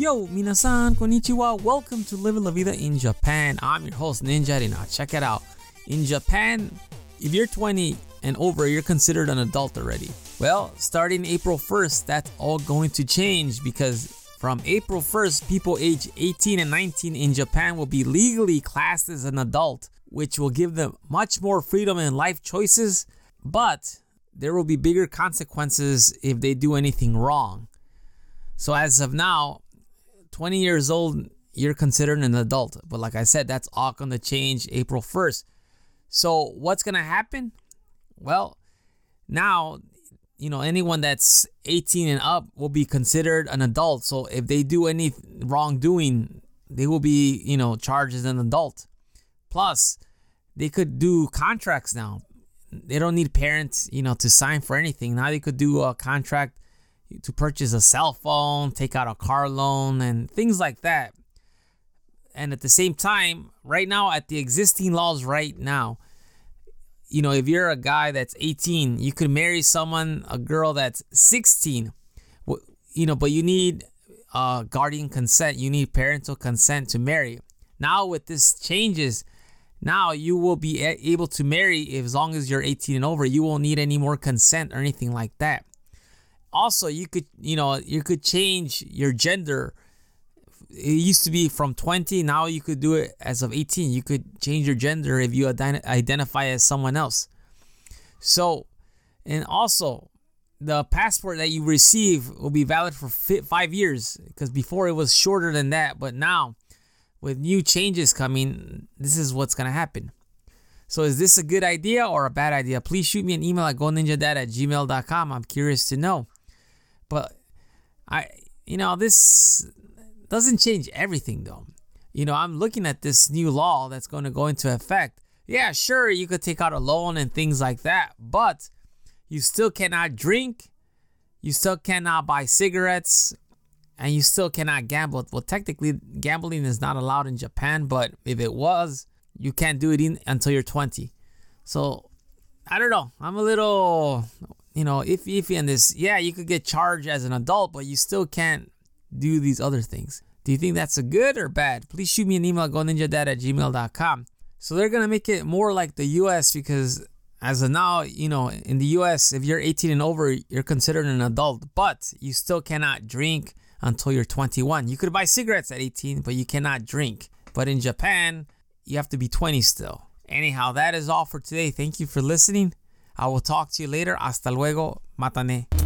Yo, minasan, konnichiwa. Welcome to Living La Vida in Japan. I'm your host, Ninja Now, check it out. In Japan, if you're 20 and over, you're considered an adult already. Well, starting April 1st, that's all going to change because from April 1st, people age 18 and 19 in Japan will be legally classed as an adult, which will give them much more freedom in life choices, but there will be bigger consequences if they do anything wrong. So, as of now, 20 years old, you're considered an adult. But like I said, that's all going to change April 1st. So, what's going to happen? Well, now, you know, anyone that's 18 and up will be considered an adult. So, if they do any wrongdoing, they will be, you know, charged as an adult. Plus, they could do contracts now. They don't need parents, you know, to sign for anything. Now they could do a contract to purchase a cell phone, take out a car loan, and things like that. And at the same time, right now, at the existing laws, right now, you know, if you're a guy that's 18, you could marry someone, a girl that's 16, you know, but you need uh, guardian consent, you need parental consent to marry. Now, with this changes, now you will be able to marry as long as you're 18 and over. You won't need any more consent or anything like that also you could you know you could change your gender. It used to be from 20 now you could do it as of 18 you could change your gender if you identify as someone else. So and also the passport that you receive will be valid for five years because before it was shorter than that but now with new changes coming this is what's going to happen. So is this a good idea or a bad idea? Please shoot me an email at goninjadad at gmail.com i'm curious to know but I, you know, this doesn't change everything though. You know, I'm looking at this new law that's going to go into effect. Yeah, sure, you could take out a loan and things like that, but you still cannot drink, you still cannot buy cigarettes, and you still cannot gamble. Well, technically, gambling is not allowed in Japan, but if it was, you can't do it in, until you're 20. So, I don't know. I'm a little you know, iffy iffy on this. Yeah, you could get charged as an adult, but you still can't do these other things. Do you think that's a good or bad? Please shoot me an email at goninjadad at gmail.com. So they're gonna make it more like the US because as of now, you know, in the US, if you're 18 and over, you're considered an adult, but you still cannot drink until you're 21. You could buy cigarettes at 18, but you cannot drink. But in Japan, you have to be 20 still. Anyhow, that is all for today. Thank you for listening. I will talk to you later. Hasta luego. Matane.